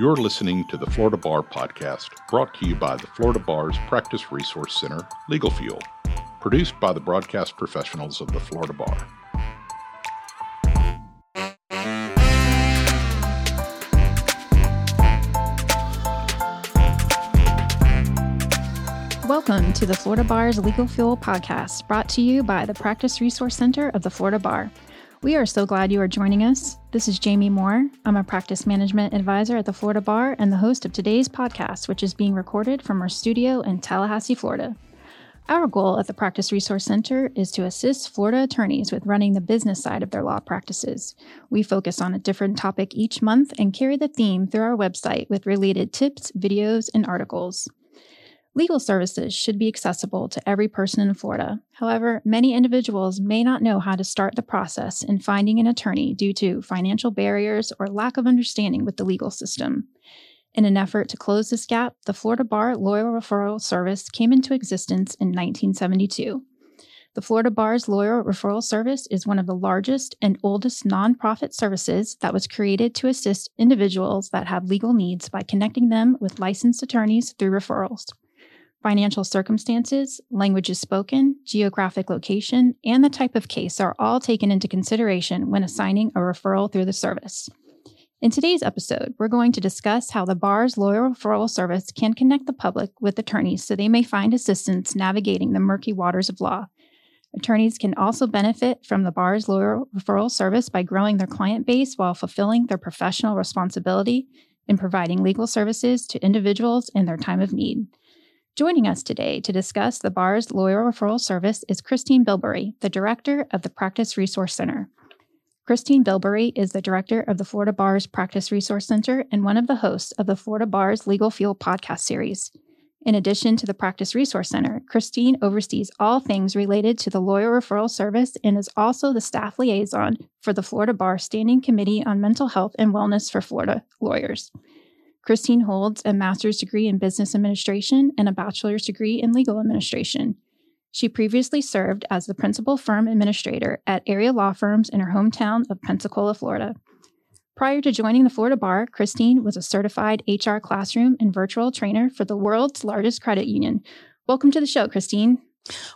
You're listening to the Florida Bar Podcast, brought to you by the Florida Bar's Practice Resource Center, Legal Fuel, produced by the broadcast professionals of the Florida Bar. Welcome to the Florida Bar's Legal Fuel Podcast, brought to you by the Practice Resource Center of the Florida Bar. We are so glad you are joining us. This is Jamie Moore. I'm a practice management advisor at the Florida Bar and the host of today's podcast, which is being recorded from our studio in Tallahassee, Florida. Our goal at the Practice Resource Center is to assist Florida attorneys with running the business side of their law practices. We focus on a different topic each month and carry the theme through our website with related tips, videos, and articles. Legal services should be accessible to every person in Florida. However, many individuals may not know how to start the process in finding an attorney due to financial barriers or lack of understanding with the legal system. In an effort to close this gap, the Florida Bar Lawyer Referral Service came into existence in 1972. The Florida Bar's Lawyer Referral Service is one of the largest and oldest nonprofit services that was created to assist individuals that have legal needs by connecting them with licensed attorneys through referrals. Financial circumstances, languages spoken, geographic location, and the type of case are all taken into consideration when assigning a referral through the service. In today's episode, we're going to discuss how the bar's lawyer referral service can connect the public with attorneys so they may find assistance navigating the murky waters of law. Attorneys can also benefit from the bar's lawyer referral service by growing their client base while fulfilling their professional responsibility in providing legal services to individuals in their time of need. Joining us today to discuss the bar's lawyer referral service is Christine Bilbrey, the director of the Practice Resource Center. Christine Bilbrey is the director of the Florida Bar's Practice Resource Center and one of the hosts of the Florida Bar's Legal Fuel podcast series. In addition to the Practice Resource Center, Christine oversees all things related to the lawyer referral service and is also the staff liaison for the Florida Bar Standing Committee on Mental Health and Wellness for Florida Lawyers. Christine holds a master's degree in business administration and a bachelor's degree in legal administration. She previously served as the principal firm administrator at area law firms in her hometown of Pensacola, Florida. Prior to joining the Florida Bar, Christine was a certified HR classroom and virtual trainer for the world's largest credit union. Welcome to the show, Christine.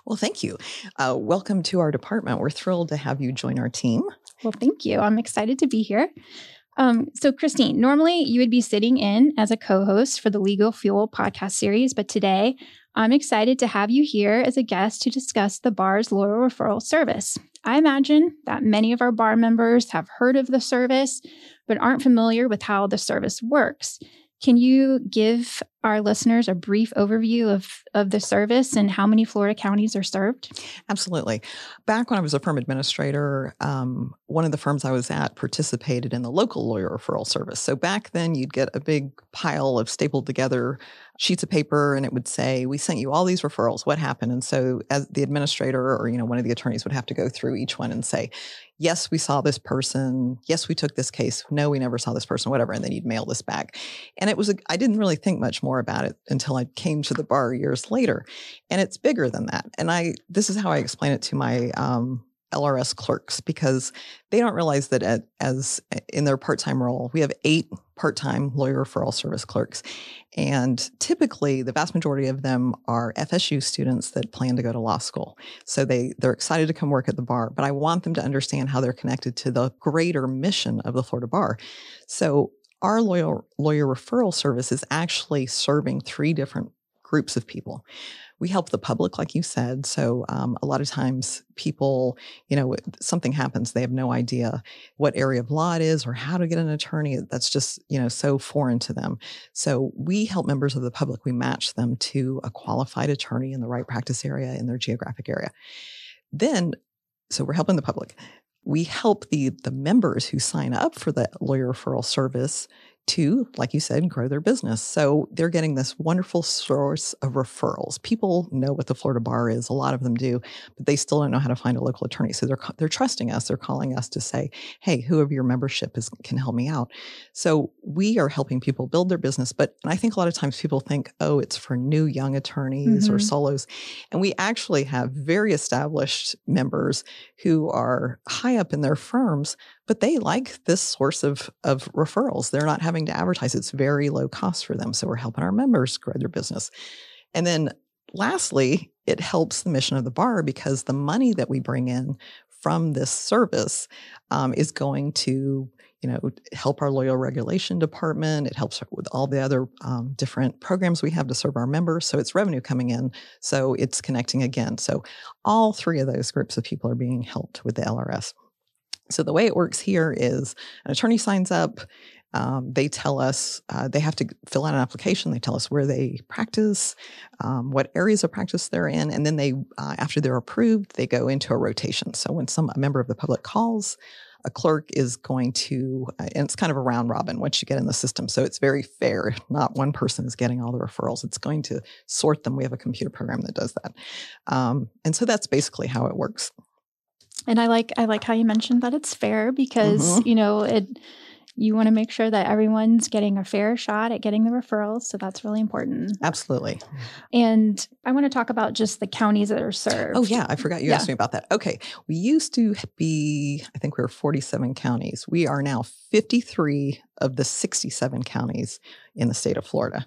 Well, thank you. Uh, welcome to our department. We're thrilled to have you join our team. Well, thank you. I'm excited to be here. Um, so, Christine, normally you would be sitting in as a co host for the Legal Fuel podcast series, but today I'm excited to have you here as a guest to discuss the bar's lawyer referral service. I imagine that many of our bar members have heard of the service, but aren't familiar with how the service works. Can you give our listeners a brief overview of, of the service and how many Florida counties are served? Absolutely. Back when I was a firm administrator, um, one of the firms I was at participated in the local lawyer referral service. So back then, you'd get a big pile of stapled together sheets of paper and it would say, We sent you all these referrals. What happened? And so, as the administrator or you know one of the attorneys would have to go through each one and say, Yes, we saw this person. Yes, we took this case. No, we never saw this person, whatever. And then you'd mail this back. And it was, I didn't really think much more about it until I came to the bar years later. And it's bigger than that. And I, this is how I explain it to my, um, LRS clerks because they don't realize that at, as in their part-time role, we have eight part-time lawyer referral service clerks. And typically the vast majority of them are FSU students that plan to go to law school. So they they're excited to come work at the bar, but I want them to understand how they're connected to the greater mission of the Florida bar. So our lawyer lawyer referral service is actually serving three different groups of people we help the public, like you said. So um, a lot of times people, you know, something happens, they have no idea what area of law it is or how to get an attorney. That's just, you know, so foreign to them. So we help members of the public. We match them to a qualified attorney in the right practice area in their geographic area. Then, so we're helping the public we help the the members who sign up for the lawyer referral service to, like you said, grow their business. So they're getting this wonderful source of referrals. People know what the Florida Bar is, a lot of them do, but they still don't know how to find a local attorney. So they're they're trusting us. They're calling us to say, "Hey, who of your membership is can help me out?" So we are helping people build their business. But and I think a lot of times people think, "Oh, it's for new young attorneys mm-hmm. or solos," and we actually have very established members who are high up in their firms but they like this source of, of referrals. They're not having to advertise. It's very low cost for them. So we're helping our members grow their business. And then lastly, it helps the mission of the bar because the money that we bring in from this service um, is going to you know help our lawyer regulation department it helps with all the other um, different programs we have to serve our members so it's revenue coming in so it's connecting again so all three of those groups of people are being helped with the lrs so the way it works here is an attorney signs up um, they tell us uh, they have to fill out an application. They tell us where they practice, um, what areas of practice they're in, and then they, uh, after they're approved, they go into a rotation. So when some a member of the public calls, a clerk is going to, uh, and it's kind of a round robin once you get in the system. So it's very fair. Not one person is getting all the referrals. It's going to sort them. We have a computer program that does that. Um, and so that's basically how it works. And I like I like how you mentioned that it's fair because mm-hmm. you know it you want to make sure that everyone's getting a fair shot at getting the referrals. So that's really important. Absolutely. And I want to talk about just the counties that are served. Oh, yeah. I forgot you yeah. asked me about that. Okay. We used to be, I think we were 47 counties. We are now 53 of the 67 counties in the state of Florida.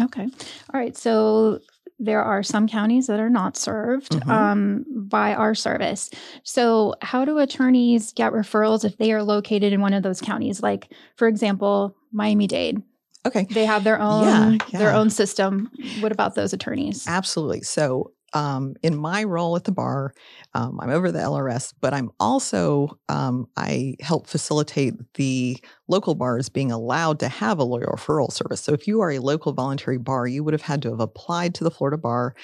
Okay. All right. So there are some counties that are not served mm-hmm. um, by our service. So, how do attorneys get referrals if they are located in one of those counties? Like, for example, Miami Dade. Okay. They have their own yeah, yeah. their own system. What about those attorneys? Absolutely. So um, in my role at the bar, um, I'm over the LRS, but I'm also um, I help facilitate the local bars being allowed to have a lawyer referral service. So if you are a local voluntary bar, you would have had to have applied to the Florida Bar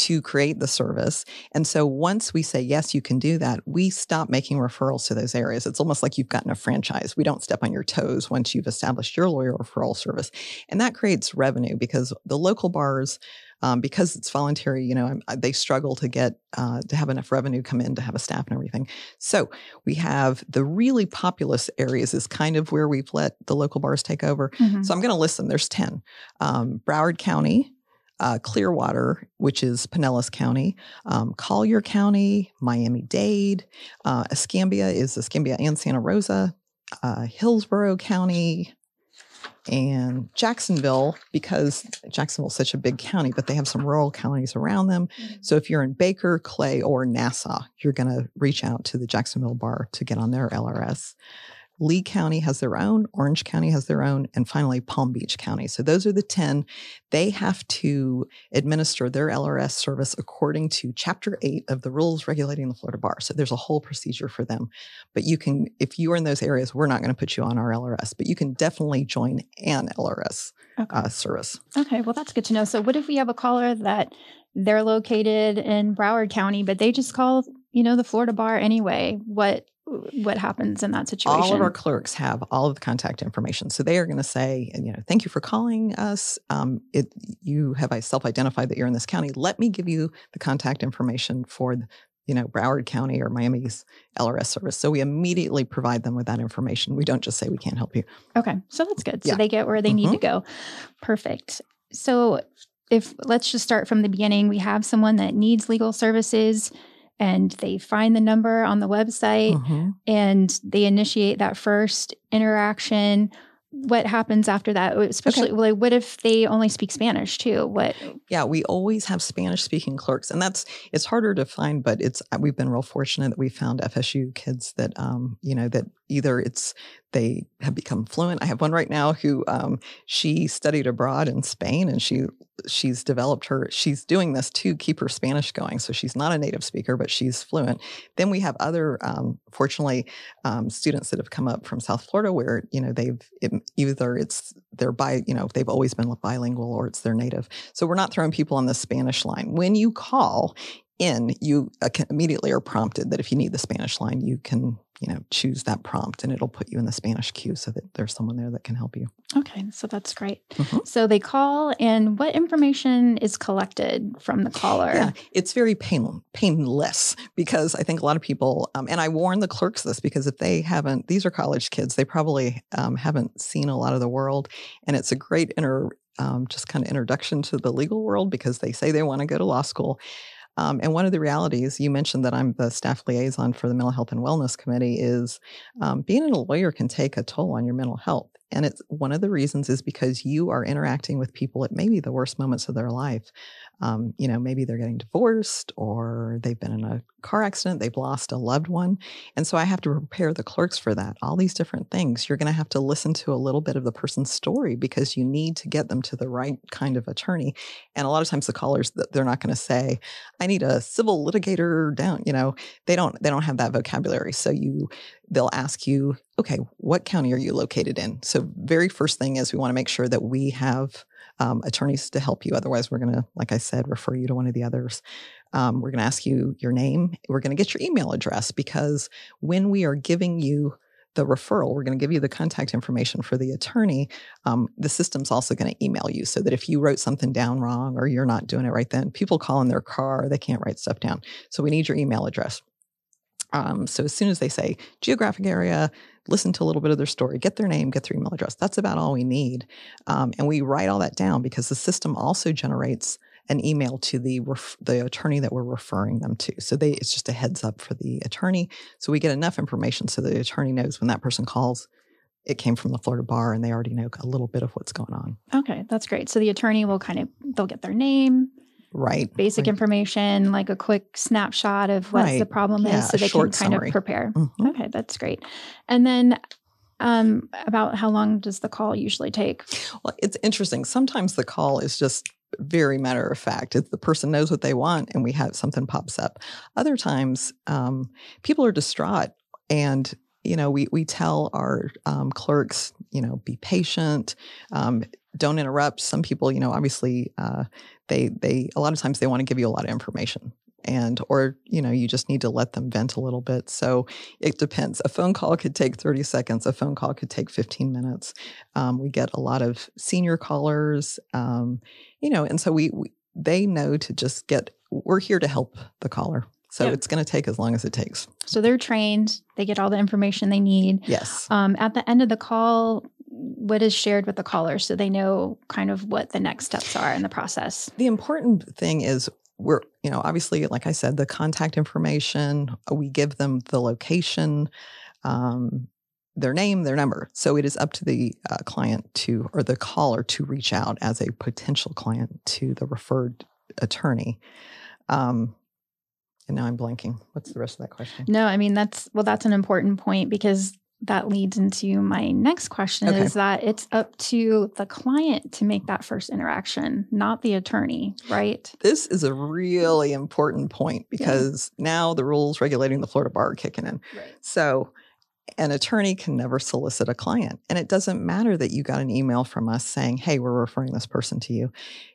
to create the service. And so once we say, yes, you can do that, we stop making referrals to those areas. It's almost like you've gotten a franchise. We don't step on your toes once you've established your lawyer referral service. And that creates revenue because the local bars um, because it's voluntary, you know, they struggle to get uh, to have enough revenue come in to have a staff and everything. So we have the really populous areas is kind of where we've let the local bars take over. Mm-hmm. So I'm going to list them. There's ten: um, Broward County. Uh, Clearwater, which is Pinellas County, um, Collier County, Miami Dade, uh, Escambia is Escambia and Santa Rosa, uh, Hillsborough County, and Jacksonville, because Jacksonville's such a big county, but they have some rural counties around them. Mm-hmm. So if you're in Baker, Clay, or Nassau, you're going to reach out to the Jacksonville bar to get on their LRS. Lee County has their own, Orange County has their own, and finally Palm Beach County. So those are the 10. They have to administer their LRS service according to Chapter 8 of the rules regulating the Florida Bar. So there's a whole procedure for them. But you can, if you are in those areas, we're not going to put you on our LRS, but you can definitely join an LRS okay. uh, service. Okay, well, that's good to know. So what if we have a caller that they're located in Broward County, but they just call, you know, the Florida Bar anyway? What what happens in that situation? All of our clerks have all of the contact information, so they are going to say, you know, thank you for calling us. Um, it you have I self-identified that you're in this county. Let me give you the contact information for you know Broward County or Miami's LRS service. So we immediately provide them with that information. We don't just say we can't help you. Okay, so that's good. So yeah. they get where they mm-hmm. need to mm-hmm. go. Perfect. So if let's just start from the beginning, we have someone that needs legal services and they find the number on the website mm-hmm. and they initiate that first interaction what happens after that especially okay. like what if they only speak spanish too what yeah we always have spanish speaking clerks and that's it's harder to find but it's we've been real fortunate that we found fsu kids that um you know that either it's they have become fluent. I have one right now who um, she studied abroad in Spain, and she she's developed her. She's doing this to keep her Spanish going. So she's not a native speaker, but she's fluent. Then we have other, um, fortunately, um, students that have come up from South Florida where you know they've it, either it's they're bi, you know they've always been bilingual or it's their native. So we're not throwing people on the Spanish line. When you call, in, you uh, immediately are prompted that if you need the Spanish line, you can, you know, choose that prompt and it'll put you in the Spanish queue so that there's someone there that can help you. Okay, so that's great. Mm-hmm. So they call, and what information is collected from the caller? Yeah, it's very pain, painless because I think a lot of people, um, and I warn the clerks this because if they haven't, these are college kids, they probably um, haven't seen a lot of the world, and it's a great inter, um, just kind of introduction to the legal world because they say they want to go to law school. Um, and one of the realities you mentioned that I'm the staff liaison for the Mental Health and Wellness Committee is um, being a lawyer can take a toll on your mental health. And it's one of the reasons is because you are interacting with people at maybe the worst moments of their life. Um, you know, maybe they're getting divorced or they've been in a car accident, they've lost a loved one. And so I have to prepare the clerks for that. All these different things. You're going to have to listen to a little bit of the person's story because you need to get them to the right kind of attorney. And a lot of times the callers they're not going to say, I need a civil litigator down, you know, they don't they don't have that vocabulary. So you they'll ask you, okay, what county are you located in? So very first thing is we want to make sure that we have um, attorneys to help you. Otherwise, we're going to, like I said, refer you to one of the others. Um, we're going to ask you your name. We're going to get your email address because when we are giving you the referral, we're going to give you the contact information for the attorney. Um, the system's also going to email you so that if you wrote something down wrong or you're not doing it right then, people call in their car, they can't write stuff down. So we need your email address. Um, so as soon as they say geographic area, listen to a little bit of their story, get their name, get their email address. That's about all we need. Um, and we write all that down because the system also generates an email to the ref- the attorney that we're referring them to. So they it's just a heads up for the attorney. So we get enough information so the attorney knows when that person calls, it came from the Florida bar and they already know a little bit of what's going on. Okay, that's great. So the attorney will kind of they'll get their name, right basic right. information like a quick snapshot of what right. the problem yeah, is so they can kind summary. of prepare mm-hmm. okay that's great and then um, about how long does the call usually take well it's interesting sometimes the call is just very matter of fact it's the person knows what they want and we have something pops up other times um, people are distraught and you know we we tell our um, clerks you know be patient um, don't interrupt. Some people you know obviously uh, they they a lot of times they want to give you a lot of information and or you know you just need to let them vent a little bit. So it depends. A phone call could take 30 seconds. A phone call could take 15 minutes. Um, we get a lot of senior callers um, you know and so we, we, they know to just get we're here to help the caller. So yep. it's going to take as long as it takes. So they're trained. They get all the information they need. Yes. Um, at the end of the call what is shared with the caller so they know kind of what the next steps are in the process. The important thing is we're you know obviously like i said the contact information uh, we give them the location um, their name their number. So it is up to the uh, client to or the caller to reach out as a potential client to the referred attorney. Um, and now i'm blanking. What's the rest of that question? No i mean that's well that's an important point because that leads into my next question okay. is that it's up to the client to make that first interaction, not the attorney, right? This is a really important point because yeah. now the rules regulating the Florida bar are kicking in. Right. So an attorney can never solicit a client. And it doesn't matter that you got an email from us saying, hey, we're referring this person to you.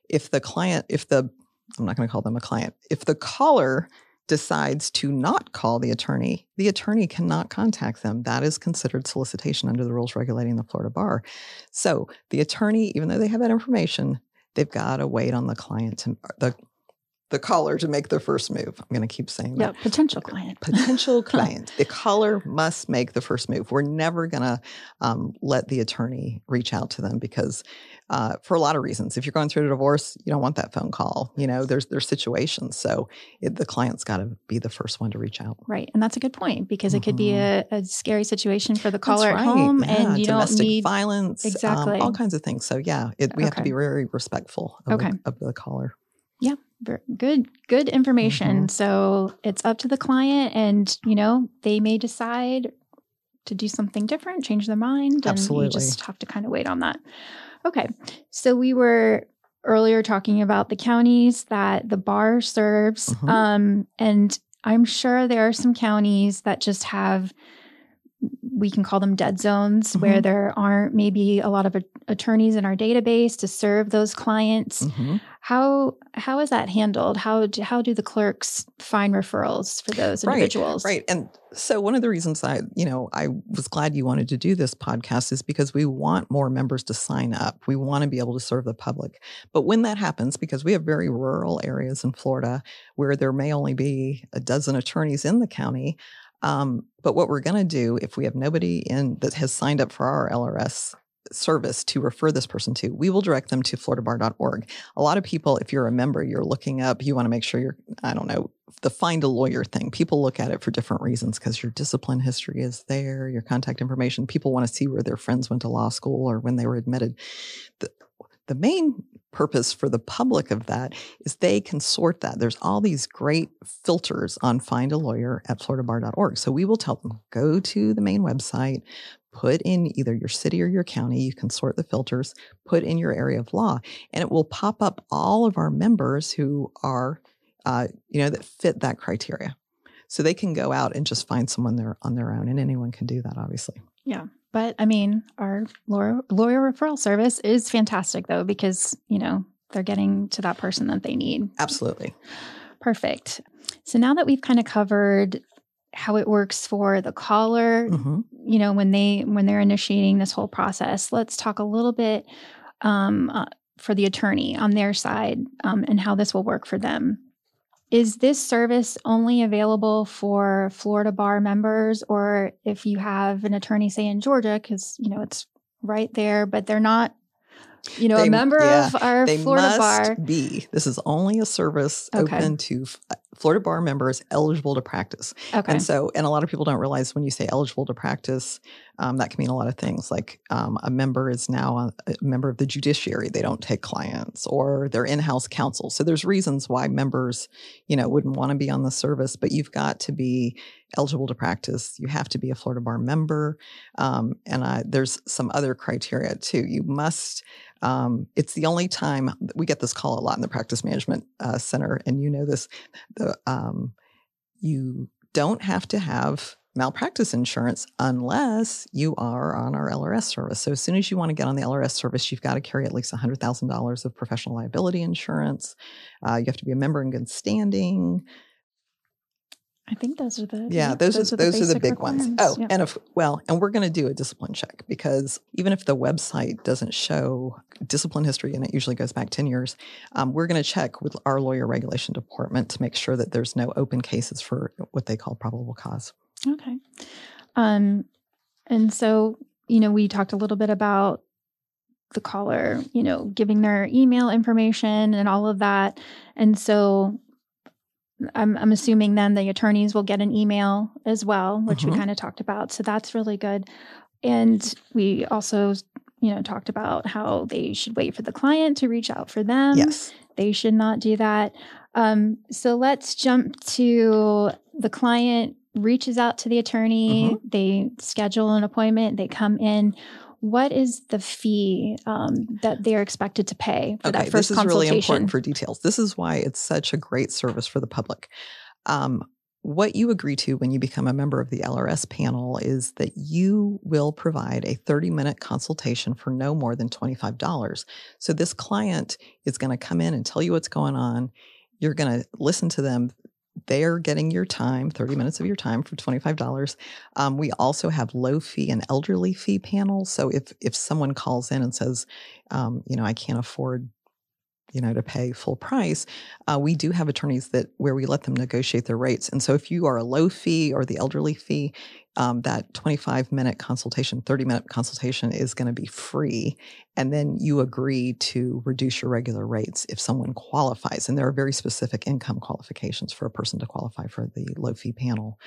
If the client, if the, I'm not going to call them a client, if the caller decides to not call the attorney, the attorney cannot contact them. That is considered solicitation under the rules regulating the Florida bar. So the attorney, even though they have that information, they've got to wait on the client to the the caller to make their first move. I'm going to keep saying yeah, that. potential client. Potential client. the caller must make the first move. We're never going to um, let the attorney reach out to them because, uh, for a lot of reasons, if you're going through a divorce, you don't want that phone call. You know, there's there's situations, so it, the client's got to be the first one to reach out. Right, and that's a good point because mm-hmm. it could be mm-hmm. a, a, scary situation for the caller right. at home, yeah. and you Domestic don't need violence, exactly um, all kinds of things. So yeah, it, we okay. have to be very respectful of, okay. the, of the caller. Yeah, good good information. Mm-hmm. So it's up to the client and you know, they may decide to do something different, change their mind Absolutely. and you just have to kind of wait on that. Okay. So we were earlier talking about the counties that the bar serves Mhm. um and I'm sure there are some counties that just have we can call them dead zones where Mhm. there aren't maybe a lot of a- attorneys in our database to serve those clients. Mhm. How how is that handled? How do, how do the clerks find referrals for those Right, individuals? Right. And so one of the reasons I, you know, I was glad you wanted to do this podcast is because we want more members to sign up. We want to be able to serve the public. But when that happens, because we have very rural areas in Florida where there may only be a dozen attorneys in the county, um, but what we're going to do if we have nobody in that has signed up for our LRS service to refer this person to, we will direct them to floridabar.org. A lot of people, if you're a member, you're looking up, you want to make sure you're, I don't know, the find a lawyer thing. People look at it for different reasons because your discipline history is there, your contact information. People want to see where their friends went to law school or when they were admitted. The, the main purpose for the public of that is they can sort that. There's all these great filters on find a lawyer at floridabar.org. So we will tell them go to the main website, put in either your city or your county. You can sort the filters, put in your area of law, and it will pop up all of our members who are, uh, you know, that fit that criteria. So they can go out and just find someone there on their own, and anyone can do that, obviously. Yeah. But I mean, our lawyer, lawyer referral service is fantastic though, because, you know, they're getting to that person that they need. Absolutely. Perfect. So now that we've kind of covered how it works for the caller mm-hmm. you know when they when they're initiating this whole process let's talk a little bit um, uh, for the attorney on their side um, and how this will work for them is this service only available for florida bar members or if you have an attorney say in georgia because you know it's right there but they're not you know, they, a member yeah, of our Florida bar. Be this is only a service okay. open to uh, Florida bar members eligible to practice. Okay. And so, and a lot of people don't realize when you say eligible to practice, um, that can mean a lot of things. Like um, a member is now a, a, member of the judiciary; they don't take clients, or they're in-house counsel. So there's reasons why members, you know, wouldn't want to be on the service. But you've got to be eligible to practice. You have to be a Florida bar member, um, and uh, there's some other criteria too. You must um, it's the only time we get this call a lot in the practice management uh, center, and you know this. The um, you don't have to have malpractice insurance unless you are on our LRS service. So as soon as you want to get on the LRS service, you've got to carry at least $100,000 of professional liability insurance. Uh, you have to be a member in good standing. I think those are the yeah, those, those are, those are the big ones. Oh, and if well, and we're going to do a discipline check because even if the website doesn't show discipline history, and it usually goes back ten years, um, we're going to check with our lawyer regulation department to make sure that there's no open cases for what they call probable cause. Okay, um, and so you know we talked a little bit about the caller, you know, giving their email information and all of that, and so I'm, I'm assuming then the attorneys will get an email as well, which mm-hmm. we kind of talked about. So that's really good. And we also, you know, talked about how they should wait for the client to reach out for them. Yes. They should not do that. Um, so let's jump to the client reaches out to the attorney, mm-hmm. they schedule an appointment, they come in what is the fee um, that they're expected to pay for okay, that first this is really important for details. This is why it's such a great service for the public. Um, what you agree to when you become a member of the LRS panel is that you will provide a 30 minute consultation for no more than $25. So this client is going to come in and tell you what's going on. You're going to listen to them they're getting your time, 30 minutes of your time for $25. Um, we also have low fee and elderly fee panels. So if, if someone calls in and says, um, you know, I can't afford you know to pay full price uh, we do have attorneys that where we let them negotiate their rates and so if you are a low fee or the elderly fee um, that 25 minute consultation 30 minute consultation is going to be free and then you agree to reduce your regular rates if someone qualifies and there are very specific income qualifications for a person to qualify for the low fee panel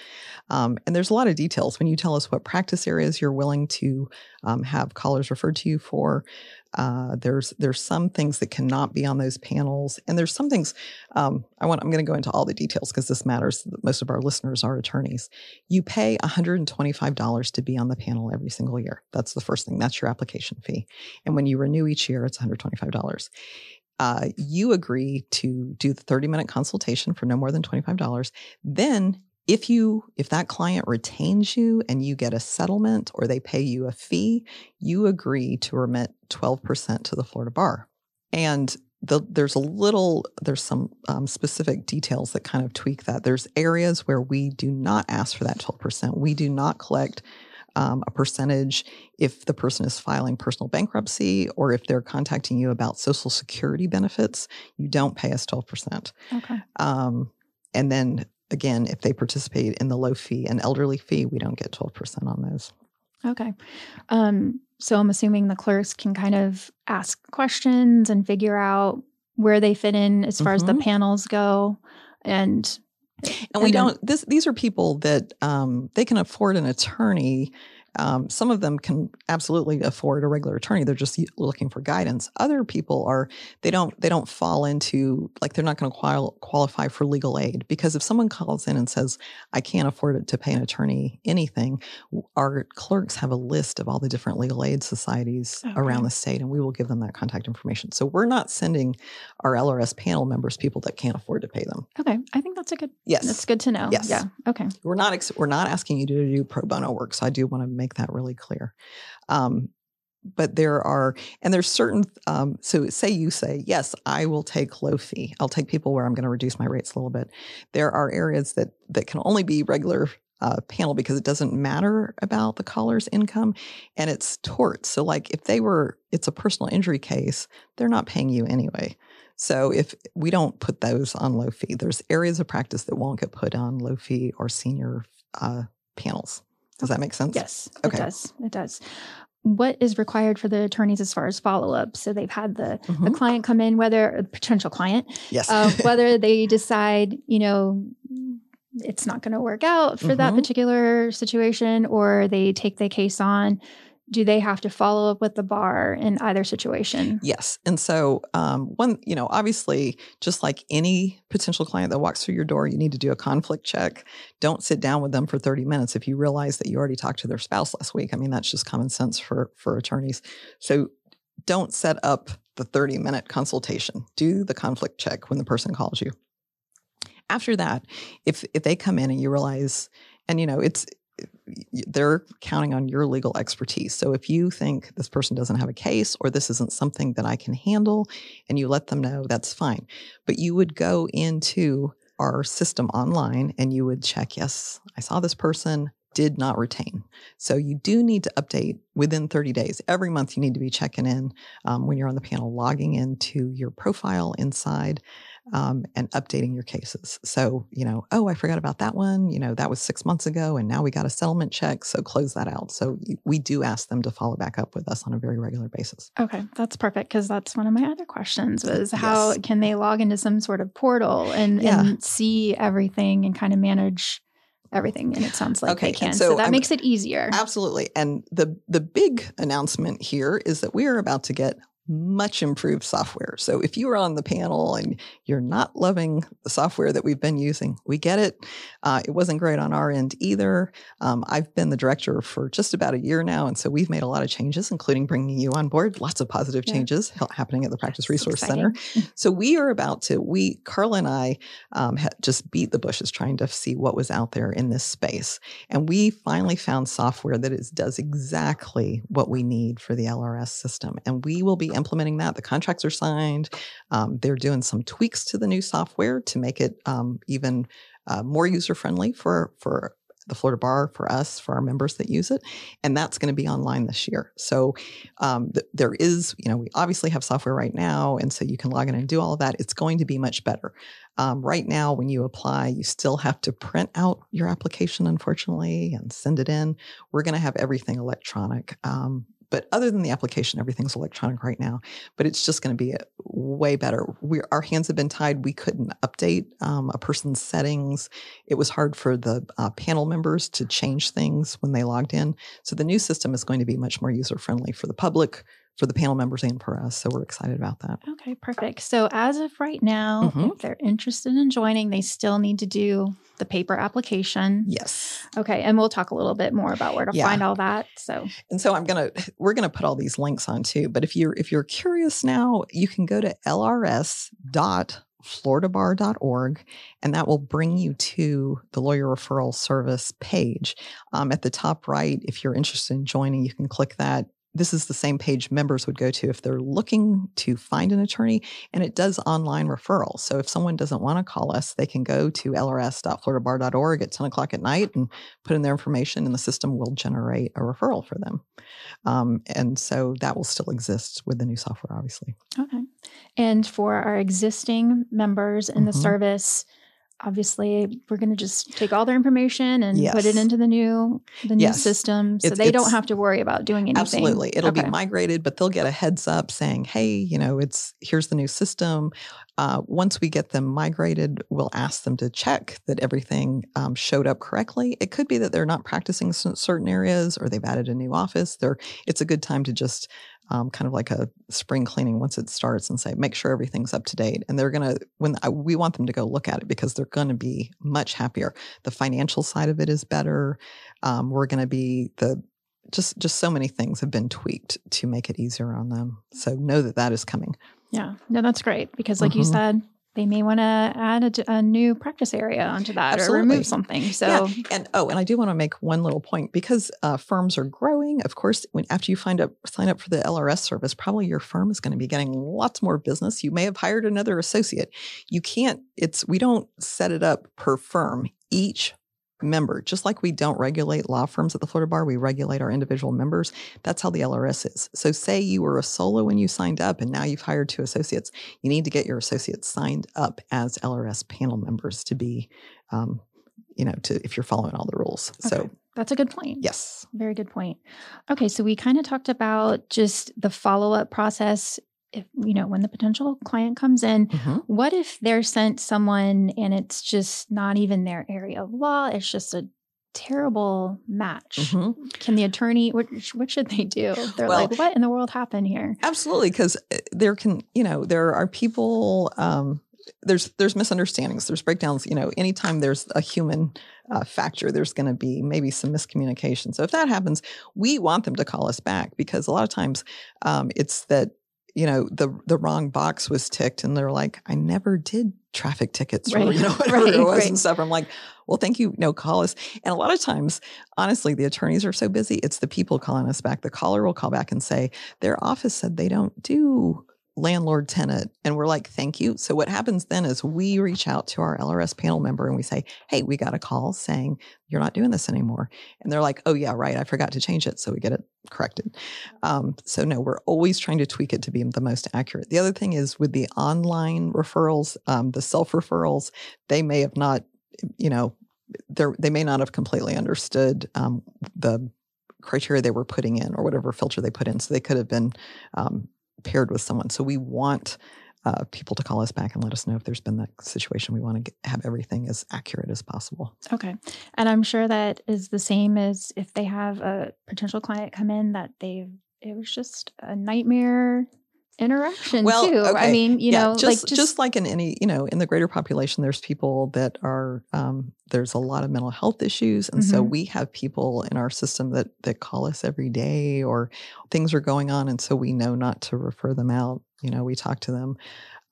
um, and there's a lot of details when you tell us what practice areas you're willing to um, have callers referred to you for uh, there's there's some things that cannot be on those panels, and there's some things um, I want. I'm going to go into all the details because this matters. Most of our listeners are attorneys. You pay $125 to be on the panel every single year. That's the first thing. That's your application fee, and when you renew each year, it's $125. Uh, you agree to do the 30 minute consultation for no more than $25. Then if you if that client retains you and you get a settlement or they pay you a fee you agree to remit 12% to the florida bar and the, there's a little there's some um, specific details that kind of tweak that there's areas where we do not ask for that 12% we do not collect um, a percentage if the person is filing personal bankruptcy or if they're contacting you about social security benefits you don't pay us 12% okay um, and then again, if they participate in the low fee and elderly fee, we don't get 12% on those. Okay. Um, So I'm assuming the clerks can kind of ask questions and figure out where they fit in as far as the Mhm. panels go. And and we then- don't this these are people that um, they can afford an attorney um, some of them can absolutely afford a regular attorney they're just looking for guidance other people are they don't they don't fall into like they're not going to qual- qualify for legal aid because if someone calls in and says i can't afford it to pay an attorney anything our clerks have a list of all the different legal aid societies Okay. around the state and we will give them that contact information so we're not sending our lrs panel members people that can't afford to pay them okay, I think that's a good yes that's good to know. Yes. Yeah. Okay. we're not ex- we're not asking you to do pro bono work so i do want to make that really clear. Um, but there are and there's certain um, so say you say yes i will take low fee. I'll take people where i'm going to reduce my rates a little bit. There are areas that that can only be regular uh, panel because it doesn't matter about the caller's income and it's tort so like if they were it's a personal injury case they're not paying you anyway. So if we don't put those on low fee there's areas of practice that won't get put on low fee or senior uh, panels does that make sense Yes, Okay. it does. It does. What is required for the attorneys as far as follow up? So they've had the, the Mhm. client come in, whether a potential client, yes uh, whether they decide, you know, it's not going to work out for that Mhm. particular situation, or they take the case on. Do they have to follow up with the bar in either situation? Yes. And so, um, one, you know, obviously, just like any potential client that walks through your door, you need to do a conflict check. Don't sit down with them for 30 minutes if you realize that you already talked to their spouse last week. I mean, that's just common sense for, for attorneys. So don't set up the 30 minute consultation. Do the conflict check when the person calls you. After that, if if they come in and you realize, and you know, it's they're counting on your legal expertise. So if you think this person doesn't have a case or this isn't something that I can handle and you let them know, that's fine. But you would go into our system online and you would check, yes, I saw this person did not retain. So you do need to update within 30 days. Every month you need to be checking in um, when you're on the panel, logging into your profile inside um, and updating your cases. So, you know, oh, I forgot about that one. You know, that was six months ago and now we got a settlement check. So close that out. So we do ask them to follow back up with us on a very regular basis. Okay, that's perfect because that's one of my other questions was how Yes. can they log into some sort of portal and, Yeah. and see everything and kind of manage everything? And it sounds like Okay, they can. So, so that I'm- makes it easier. Absolutely. And the the big announcement here is that we are about to get much improved software. So if you are on the panel and you're not loving the software that we've been using, we get it. Uh, it wasn't great on our end either. Um, I've been the director for just about a year now, and so we've made a lot of changes, including bringing you on board. Lots of positive Yeah. changes happening at the Practice That's Resource exciting. Center. So we are about to. We Carla and I um, just beat the bushes trying to see what was out there in this space. And we finally found software that is, does exactly what we need for the LRS system. And we will be implementing that. The contracts are signed. Um, they're doing some tweaks to the new software to make it um, even uh, more user friendly for, for the Florida Bar, for us, for our members that use it. And that's going to be online this year. So um, th- there is, you know, we obviously have software right now. And so you can log in and do all of that. It's going to be much better. Um, right now, when you apply, you still have to print out your application, unfortunately, and send it in. We're going to have everything electronic. Um, but other than the application, everything's electronic right now. But it's just going to be uh, way better. We, our hands have been tied. We couldn't update um, a person's settings. It was hard for the uh, panel members to change things when they logged in. So the new system is going to be much more user friendly for the public, for the panel members, and for us. So we're excited about that. Okay, perfect. So as of right now, Mhm. if they're interested in joining, they still need to do the paper application. Yes. Okay, and we'll talk a little bit more about where to Yeah. find all that. So And so I'm gonna we're gonna put all these links on too. But if you're if you're curious now, you can go to lrs.floridabar.org and that will bring you to the lawyer referral service page. Um, at the top right, if you're interested in joining, you can click that. This is the same page members would go to if they're looking to find an attorney, and it does online referrals. So if someone doesn't want to call us, they can go to lrs.floridabar.org at 10 o'clock at night and put in their information, and the system will generate a referral for them. Um, and so that will still exist with the new software, obviously. okay. And for our existing members in the Mhm. service, obviously we're going to just take all their information and Yes. put it into the new the new Yes. system so It's- they don't have to worry about doing anything. Absolutely. It'll Okay. be migrated, but they'll get a heads up saying, hey, you know, it's here's the new system. Uh, once we get them migrated, we'll ask them to check that everything um, showed up correctly. It could be that they're not practicing certain areas or they've added a new office. They're, it's a good time to just um, kind of like a spring cleaning once it starts and say, make sure everything's up to date. And they're going to, when I, we want them to go look at it because they're going to be much happier. The financial side of it is better. Um, we're going to be the, just just so many things have been tweaked to make it easier on them. So know that that is coming. Yeah, no, that's great because, like you Mhm. said, they may want to add a new practice area onto that or remove something. So, Yeah. And oh, and I do want to make one little point because uh, firms are growing. Of course, when after you find up sign up for the LRS service, probably your firm is going to be getting lots more business. You may have hired another associate. You can't. It's we don't set it up per firm. Each member, just like we don't regulate law firms at the Florida Bar, we regulate our individual members. That's how the LRS is. So, say you were a solo when you signed up, and now you've hired two associates. You need to get your associates signed up as LRS panel members to be. Um, you know, to if you're following all the rules. So that's a good point. yes. Very good point. Okay, so we kind of talked about just the follow up process. If you know when the potential client comes in, Mhm. what if they're sent someone and it's just not even their area of law? It's just a terrible match. Mhm. Can the attorney? What, what should they do? They're Well- like, what in the world happened here? Absolutely, because there can, you know, there are people. Um, there's there's misunderstandings. There's breakdowns. You know, anytime there's a human uh, factor, there's going to be maybe some miscommunication. So if that happens, we want them to call us back because a lot of times um, it's that you know the the wrong box was ticked, and they're like, I never did traffic tickets or Right, you know whatever right, it was right. and stuff. I'm like, well, thank you. No, call us. And a lot of times, honestly, the attorneys are so busy. It's the people calling us back. The caller will call back and say their office said they don't do landlord tenant and we're like thank you. So what happens then is we reach out to our lrs panel member and we say hey we got a call saying you're not doing this anymore. And they're like oh yeah right i forgot to change it. So we get it corrected. Um, so no we're always trying to tweak it to be the most accurate. The other thing is with the online referrals um, the self referrals they may have not you know they may not have completely understood um, the criteria they were putting in or whatever filter they put in. So they could have been um, paired with someone. So we want uh, people to call us back and let us know if there's been that situation. We want to have everything as accurate as possible. Okay. And I'm sure that is the same as if they have a potential client come in that they've, it was just a nightmare interaction Well, too. I mean, you know, just, like just just, like in any, you know, in the greater population, there's people that are um, there's a lot of mental health issues, and so Mhm. we have people in our system that that call us every day, or things are going on, and so we know not to refer them out. You know, we talk to them.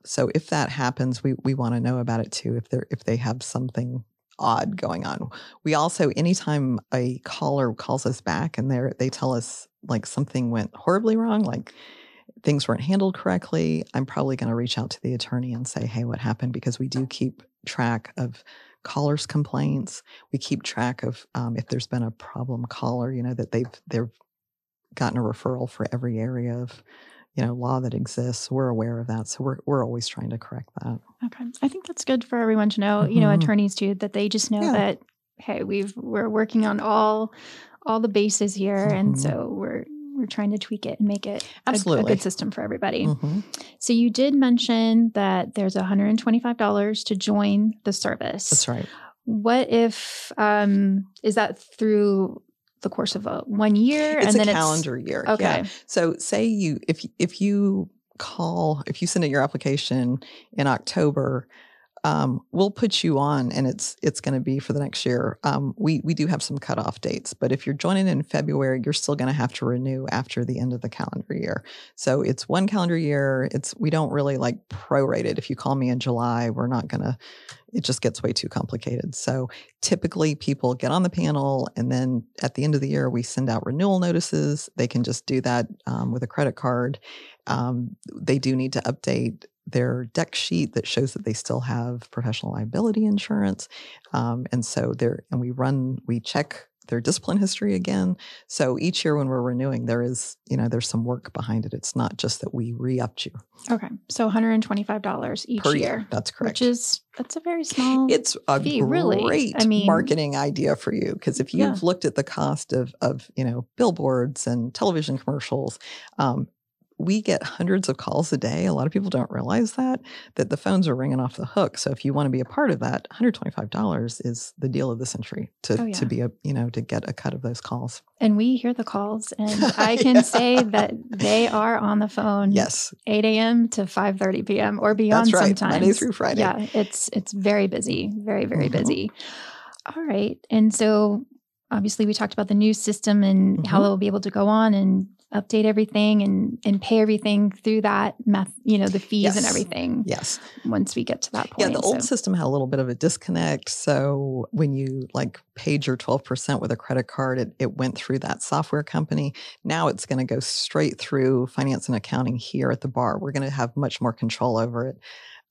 So if that happens, we we want to know about it too. If they're if they have something odd going on, we also anytime a caller calls us back and they they tell us like something went horribly wrong, like things weren't handled correctly, I'm probably going to reach out to the attorney and say, hey, what happened? Because we do keep track of callers' complaints. We keep track of um, if there's been a problem caller, you know, that they've they've gotten a referral for every area of you know law that exists. We're aware of that, so we're we're always trying to correct that. okay. I think that's good for everyone to know, you know, Mhm. attorneys too, that they just know Yeah. that, hey, we've, we're working on all, all the bases here. And Mhm. so we're, we're trying to tweak it and make it a- a, good system for everybody. Mhm. So you did mention that there's $125 to join the service. That's right. What if um is that through the course of a one year And then It's and a then calendar year. it's Yeah. okay. So say you if if you call if you send in your application in October, um, we'll put you on, and it's it's going to be for the next year. Um, we we do have some cutoff dates, but if you're joining in February, you're still going to have to renew after the end of the calendar year. So it's one calendar year. It's we don't really like prorate it. If you call me in July, we're not going to. It just gets way too complicated. So typically, people get on the panel, and then at the end of the year, we send out renewal notices. They can just do that um, with a credit card. Um, they do need to update their dec sheet that shows that they still have professional liability insurance. Um, and so there, and we run, we check their discipline history again. So each year when we're renewing, there is, you know, there's some work behind it. It's not just that we re-upped you. Okay. So $125 each per year. That's correct. Which is that's a very small it's a fee, great really. I mean- marketing idea for you because if you've Yeah. looked at the cost of of you know billboards and television commercials, um, we get hundreds of calls a day. A lot of people don't realize that that the phones are ringing off the hook. So if you want to be a part of that, one hundred twenty five dollars is the deal of the century to Oh, yeah. to be a you know to get a cut of those calls. and we hear the calls and I can Yeah. say that they are on the phone Yes, 8 a.m. to 5:30 p.m. or beyond that's right. sometimes. Monday through Friday. Yeah, it's it's very busy, very very Mhm. busy. All right, and so obviously we talked about the new system and how Mhm. they'll be able to go on and update everything and and pay everything through that math, you know, the fees and everything. Yes. Once we get to that point. Yeah, the old so- system had a little bit of a disconnect. So when you like paid your 12% with a credit card, it, it went through that software company. Now it's going to go straight through finance and accounting here at the bar. We're going to have much more control over it.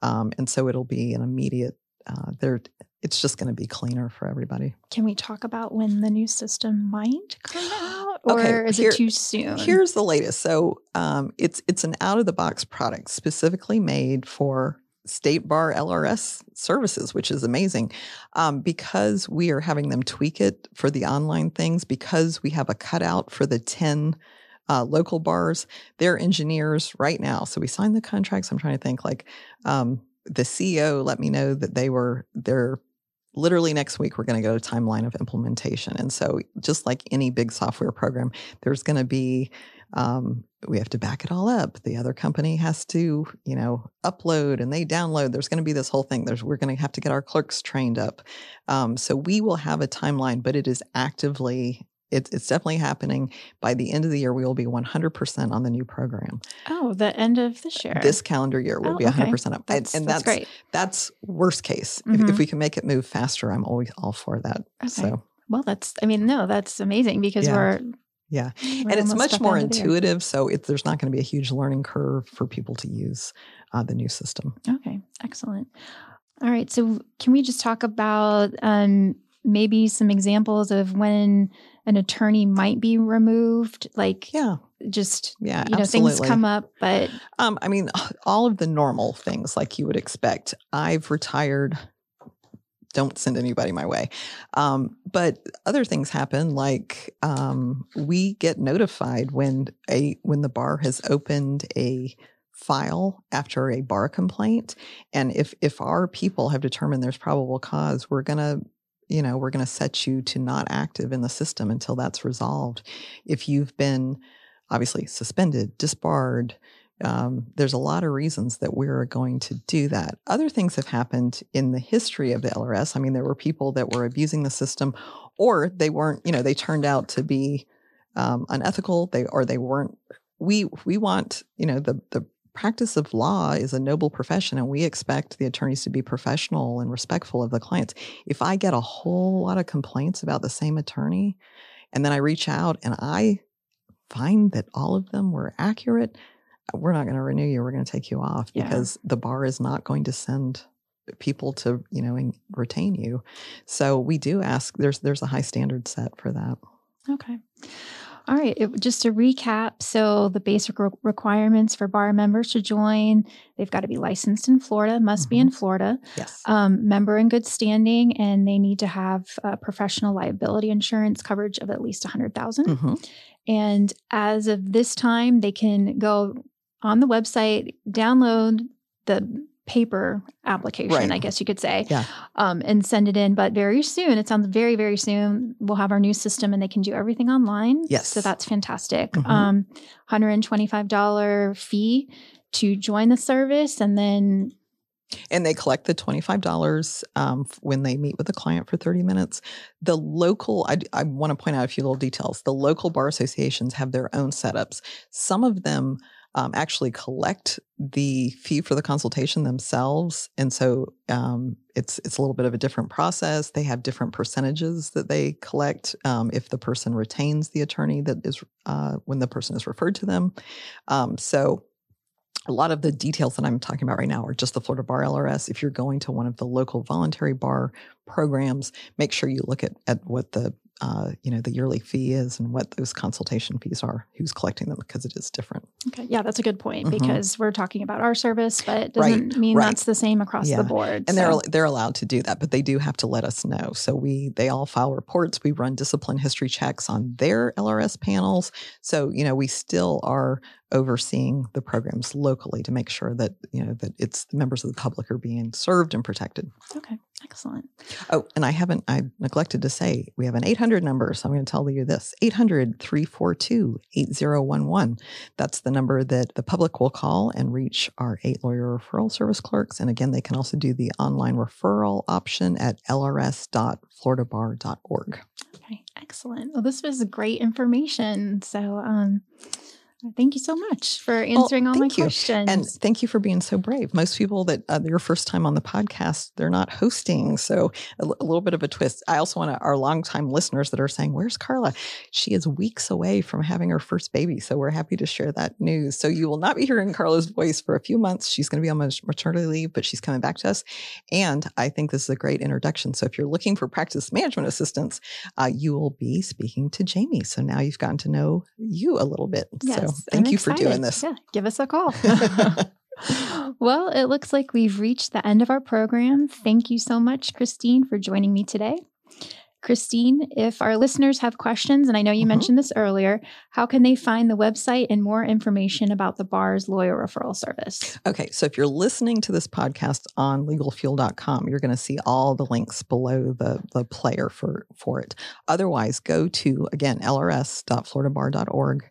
Um, and so it'll be an immediate, uh, there, it's just going to be cleaner for everybody. Can we talk about when the new system might come out, or Okay, is here- it too soon? Here's the latest. So um, it's it's an out of the box product specifically made for state bar LRS services, which is amazing um, because we are having them tweak it for the online things because we have a cutout for the 10 uh, local bars. Their engineers right now. So we signed the contracts. I'm trying to think like um, the CEO let me know that they were they're literally next week we're going to go to timeline of implementation. And so just like any big software program there's going to be um, we have to back it all up. The other company has to you know upload and they download. There's going to be this whole thing. There's we're going to have to get our clerks trained up. Um, so we will have a timeline but it is actively it's, it's definitely happening by the end of the year we will be 100% on the new program oh, the end of this year. this calendar year will Oh, be 100% okay. up that's, and, that's, that's great. that's worst case if, Mhm. if we can make it move faster i'm always all for that Okay. so Well, that's, I mean, no, that's amazing because Yeah. we're, Yeah. we're and it's much more end of the year. intuitive so it, there's not going to be a huge learning curve for people to use uh, the new system Okay, excellent. All right. So, can we just talk about um, maybe some examples of when an attorney might be removed? Like, yeah. just, yeah you know, absolutely. things come up, but um, i mean all of the normal things like you would expect. I've retired. Don't send anybody my way. Um, but other things happen like um, we get notified when a when the bar has opened a file after a bar complaint. And if if our people have determined there's probable cause we're going to you know we're going to set you to not active in the system until that's resolved. If you've been obviously suspended disbarred um, there's a lot of reasons that we're going to do that. Other things have happened in the history of the lrs i mean there were people that were abusing the system or they weren't you know they turned out to be um, unethical. They or they weren't we we want you know the the practice of law is a noble profession and we expect the attorneys to be professional and respectful of the clients if i get a whole lot of complaints about the same attorney and then i reach out and i find that all of them were accurate uh, we're not going to renew you we're going to take you off Yeah. because the bar is not going to send people to you know and retain you so we do ask there's there's a high standard set for that Okay. All right. It, just to recap so, the basic re- requirements for bar members to join they've got to be licensed in Florida, must be in Florida, yes um, member in good standing, and they need to have uh, professional liability insurance coverage of at least 100000 Mhm. And as of this time, they can go on the website, download the paper application, Right. I guess you could say, Yeah. um, and send it in. But very soon, it sounds very, very soon, we'll have our new system and they can do everything online. Yes. So that's fantastic. Mhm. Um, $125 fee to join the service. And then, and they collect the $25 um, when they meet with a client for 30 minutes the local i, I want to point out a few little details the local bar associations have their own setups some of them um, actually collect the fee for the consultation themselves and so um, it's it's a little bit of a different process they have different percentages that they collect um, if the person retains the attorney that is uh, when the person is referred to them um, so a lot of the details that I'm talking about right now are just the Florida Bar LRS. If you're going to one of the local voluntary bar programs, make sure you look at, at what the uh, you know the yearly fee is and what those consultation fees are, who's collecting them because it is different. Okay, yeah, that's a good point Mhm. because we're talking about our service, but it doesn't mean right. that's the same across Yeah. the board. and so- they're they're allowed to do that but they do have to let us know so we they all file reports we run discipline history checks on their lrs panels so you know we still are overseeing the programs locally to make sure that you know that it's the members of the public are being served and protected okay, excellent. oh and i haven't i neglected to say we have an 800 number so i'm going to tell you this 800-342-8011 that's the number that the public will call and reach our eight lawyer referral service clerks and again they can also do the online referral option at lrs.floridabar.org Okay, excellent. Well, this was great information. So, um, thank you so much for answering all my you. questions. And thank you for being so brave. Most people that uh, their first time on the podcast, they're not hosting. So a, l- a little bit of a twist. I also want to, our longtime listeners that are saying, Where's Carla? She is weeks away from having her first baby. So we're happy to share that news. So you will not be hearing Carla's voice for a few months. She's going to be on maternity leave, but she's coming back to us. And I think this is a great introduction. So if you're looking for practice management assistance, uh, you will be speaking to Jamie. So now you've gotten to know you a little bit. yes, so I'm thank you for doing this. Yeah, give us a call. well, it looks like we've reached the end of our program. Thank you so much, Christine, for joining me today. Christine, if our listeners have questions, and I know you Mhm. mentioned this earlier, how can they find the website and more information about the bar's lawyer referral service? Okay, so if you're listening to this podcast on legalfuel.com, you're going to see all the links below the, the player for, for it. Otherwise, go to, again, lrs.floridabar.org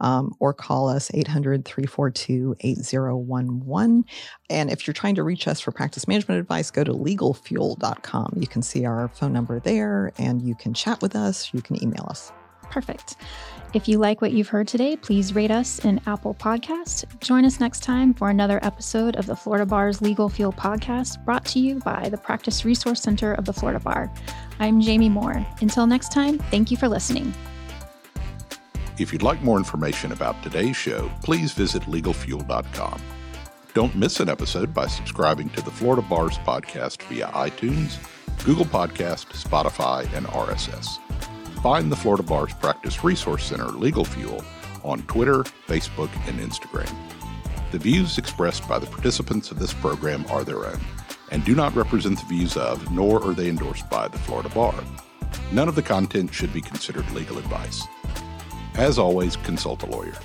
um, or call us 800 342 8011. And if you're trying to reach us for practice management advice, go to legalfuel.com. You can see our phone number there and you can chat with us, you can email us. Perfect. If you like what you've heard today, please rate us in Apple Podcast. Join us next time for another episode of the Florida Bar's Legal Fuel podcast brought to you by the Practice Resource Center of the Florida Bar. I'm Jamie Moore. Until next time, thank you for listening. If you'd like more information about today's show, please visit legalfuel.com. Don't miss an episode by subscribing to the Florida Bars podcast via iTunes, Google Podcast, Spotify, and RSS. Find the Florida Bars Practice Resource Center Legal Fuel on Twitter, Facebook, and Instagram. The views expressed by the participants of this program are their own and do not represent the views of, nor are they endorsed by, the Florida Bar. None of the content should be considered legal advice. As always, consult a lawyer.